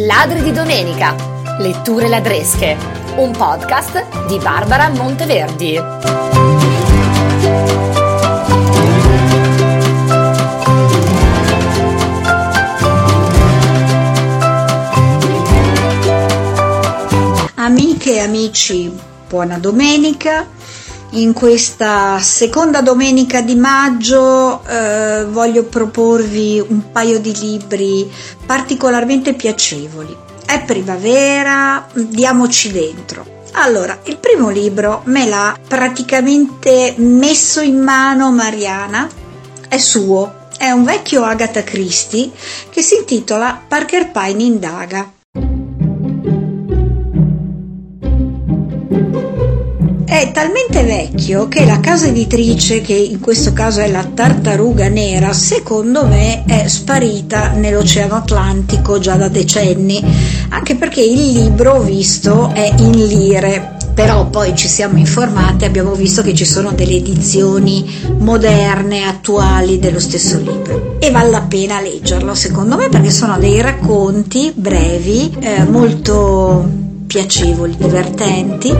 Ladri di domenica. Letture ladresche. Un podcast di Barbara Monteverdi. Amiche e amici, buona domenica. In questa seconda domenica di maggio eh, voglio proporvi un paio di libri particolarmente piacevoli. È primavera, diamoci dentro. Allora, il primo libro me l'ha praticamente messo in mano Mariana, è suo, è un vecchio Agatha Christie che si intitola Parker Pine indaga. Talmente vecchio che la casa editrice, che in questo caso è la Tartaruga Nera, secondo me è sparita nell'Oceano Atlantico già da decenni, anche perché il libro visto è in lire. Però poi ci siamo informati e abbiamo visto che ci sono delle edizioni moderne, attuali dello stesso libro. E vale la pena leggerlo, secondo me, perché sono dei racconti brevi, eh, molto piacevoli, divertenti,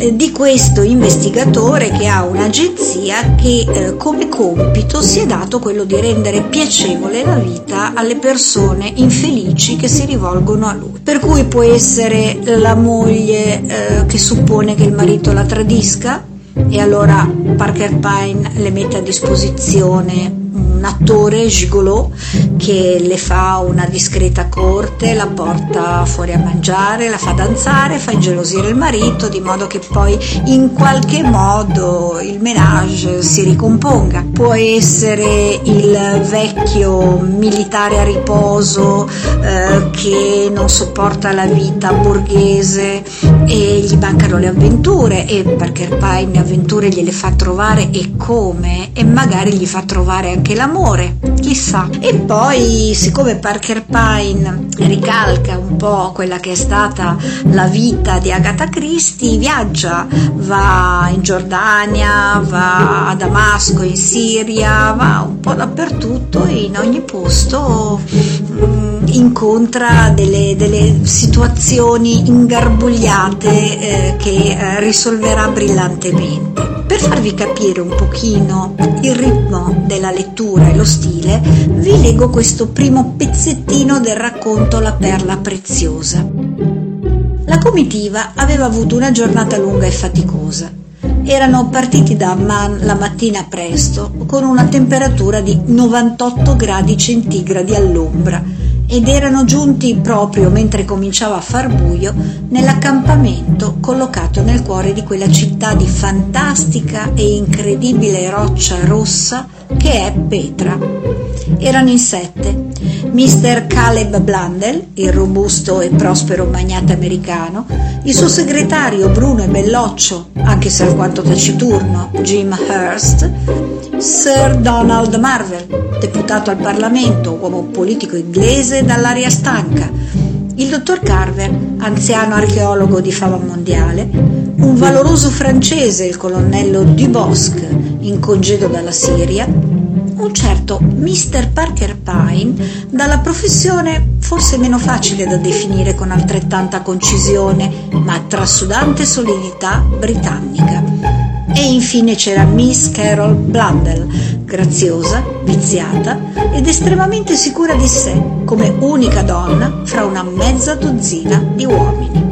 eh, di questo investigatore che ha un'agenzia che eh, come compito si è dato quello di rendere piacevole la vita alle persone infelici che si rivolgono a lui. Per cui può essere la moglie eh, che suppone che il marito la tradisca e allora Parker Pine le mette a disposizione un attore gigolò che le fa una discreta corte, la porta fuori a mangiare, la fa danzare, fa ingelosire il marito di modo che poi in qualche modo il menage si ricomponga. Può essere il vecchio militare a riposo eh, che non sopporta la vita borghese e gli mancano le avventure e perché Pine avventure gliele fa trovare e come e magari gli fa trovare anche l'amore, chissà. E poi, siccome Parker Pine ricalca un po' quella che è stata la vita di Agatha Christie, viaggia, va in Giordania, va a Damasco, in Siria, va un po' dappertutto e in ogni posto mh, incontra delle, delle, situazioni ingarbugliate eh, che eh, risolverà brillantemente. Farvi capire un pochino il ritmo della lettura e lo stile, vi leggo questo primo pezzettino del racconto La perla preziosa. La comitiva aveva avuto una giornata lunga e faticosa. Erano partiti da Amman la mattina presto con una temperatura di 98 gradi centigradi all'ombra ed erano giunti proprio mentre cominciava a far buio nell'accampamento collocato nel cuore di quella città di fantastica e incredibile roccia rossa che è Petra. Erano in sette. Mr. Caleb Blundell, il robusto e prospero magnate americano, il suo segretario bruno e belloccio, anche se alquanto taciturno, Jim Hurst, Sir Donald Marvel, deputato al Parlamento, uomo politico inglese dall'aria stanca, il dottor Carver, anziano archeologo di fama mondiale, un valoroso francese, il colonnello Dubosc, in congedo dalla Siria, un certo Mr. Parker Pine, dalla professione forse meno facile da definire con altrettanta concisione, ma trasudante solidità britannica. E infine c'era Miss Carol Blundell, graziosa, viziata ed estremamente sicura di sé, come unica donna fra una mezza dozzina di uomini.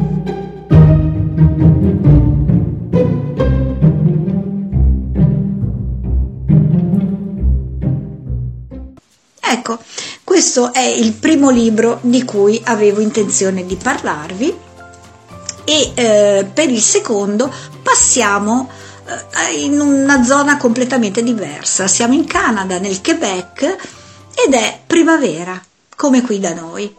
Ecco, questo è il primo libro di cui avevo intenzione di parlarvi e eh, per il secondo passiamo eh, in una zona completamente diversa. Siamo in Canada, nel Quebec, ed è primavera. come qui da noi.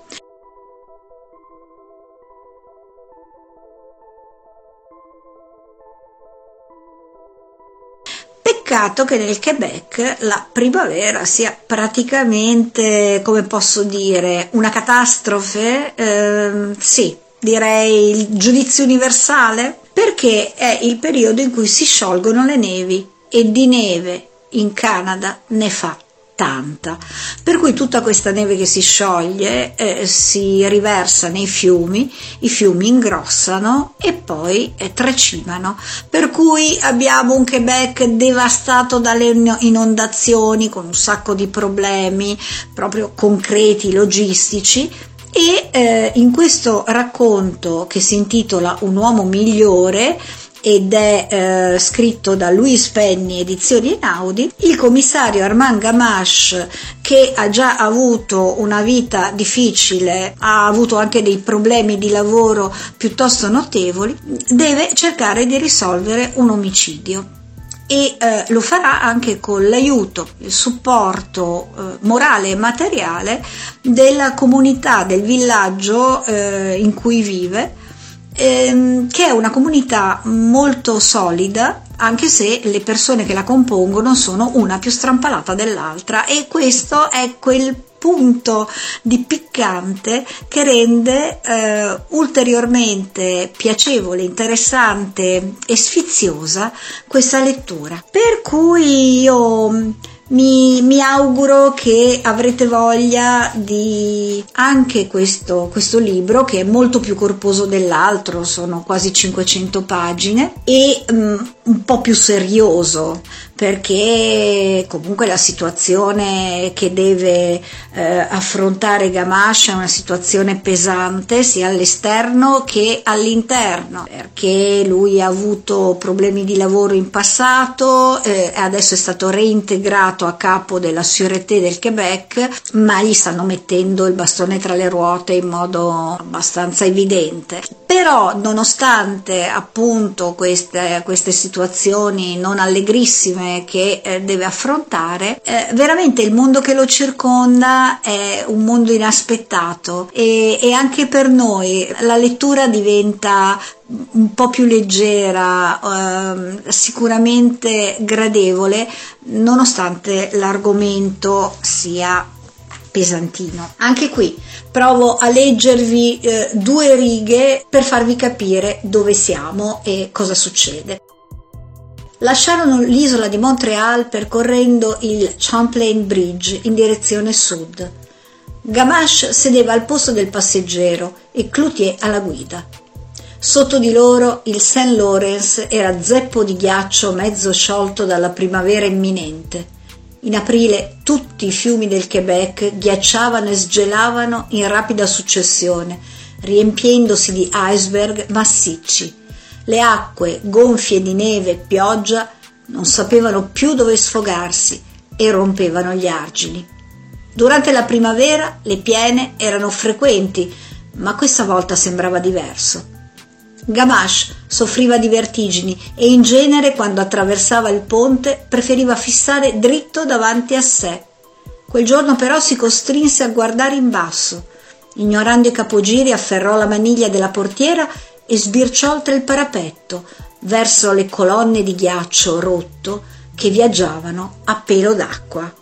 Peccato che nel Quebec la primavera sia praticamente, come posso dire, una catastrofe, eh, sì, direi il giudizio universale, perché è il periodo in cui si sciolgono le nevi e di neve in Canada ne fa tanta, per cui tutta questa neve che si scioglie eh, si riversa nei fiumi, i fiumi ingrossano e poi eh, trecimano, per cui abbiamo un Quebec devastato dalle inondazioni con un sacco di problemi proprio concreti, logistici, e eh, in questo racconto che si intitola Un uomo migliore ed è eh, scritto da Luis Penny, edizioni Einaudi, il commissario Armand Gamache, che ha già avuto una vita difficile, ha avuto anche dei problemi di lavoro piuttosto notevoli, deve cercare di risolvere un omicidio e eh, lo farà anche con l'aiuto, il supporto eh, morale e materiale della comunità, del villaggio eh, in cui vive ehm, che è una comunità molto solida anche se le persone che la compongono sono una più strampalata dell'altra e questo è quel punto di piccante che rende eh, ulteriormente piacevole, interessante e sfiziosa questa lettura. Per cui io mi, mi, auguro che avrete voglia di anche questo, questo libro che è molto più corposo dell'altro, sono quasi 500 pagine e um, un po' più serioso perché comunque la situazione che deve eh, affrontare Gamache è una situazione pesante sia all'esterno che all'interno perché lui ha avuto problemi di lavoro in passato eh, adesso è stato reintegrato a capo della Sûreté del Quebec ma gli stanno mettendo il bastone tra le ruote in modo abbastanza evidente però nonostante appunto queste, queste situazioni non allegrissime che eh, deve affrontare, eh, veramente il mondo che lo circonda è un mondo inaspettato e, e anche per noi la lettura diventa un po' più leggera, eh, sicuramente gradevole, nonostante l'argomento sia pesantino. Anche qui provo a leggervi eh, due righe per farvi capire dove siamo e cosa succede. Lasciarono l'isola di Montreal percorrendo il Champlain Bridge in direzione sud. Gamache sedeva al posto del passeggero e Cloutier alla guida. Sotto di loro il St. Lawrence era zeppo di ghiaccio mezzo sciolto dalla primavera imminente in aprile tutti i fiumi del Quebec ghiacciavano e sgelavano in rapida successione, riempiendosi di iceberg massicci. Le acque, gonfie di neve e pioggia, non sapevano più dove sfogarsi e rompevano gli argini. Durante la primavera le piene erano frequenti, ma questa volta sembrava diverso. Gamache soffriva di vertigini e in genere quando attraversava il ponte preferiva fissare dritto davanti a sé. Quel giorno però si costrinse a guardare in basso. Ignorando i capogiri afferrò la maniglia della portiera e sbirciò oltre il parapetto, verso le colonne di ghiaccio rotto che viaggiavano a pelo d'acqua.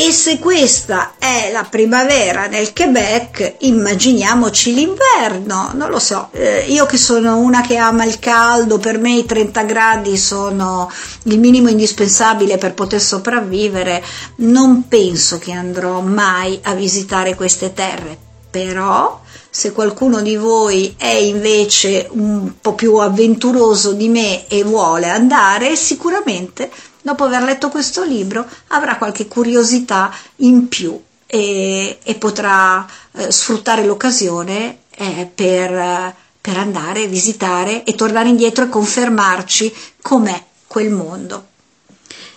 E se questa è la primavera nel Quebec, immaginiamoci l'inverno, non lo so, eh, io che sono una che ama il caldo, per me i 30 gradi sono il minimo indispensabile per poter sopravvivere, non penso che andrò mai a visitare queste terre, però se qualcuno di voi è invece un po' più avventuroso di me e vuole andare, sicuramente dopo aver letto questo libro avrà qualche curiosità in più e, e potrà eh, sfruttare l'occasione eh, per, per andare, visitare e tornare indietro e confermarci com'è quel mondo.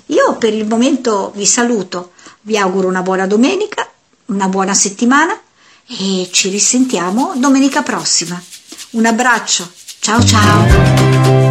Io per il momento vi saluto, vi auguro una buona domenica, una buona settimana e ci risentiamo domenica prossima. Un abbraccio, ciao ciao!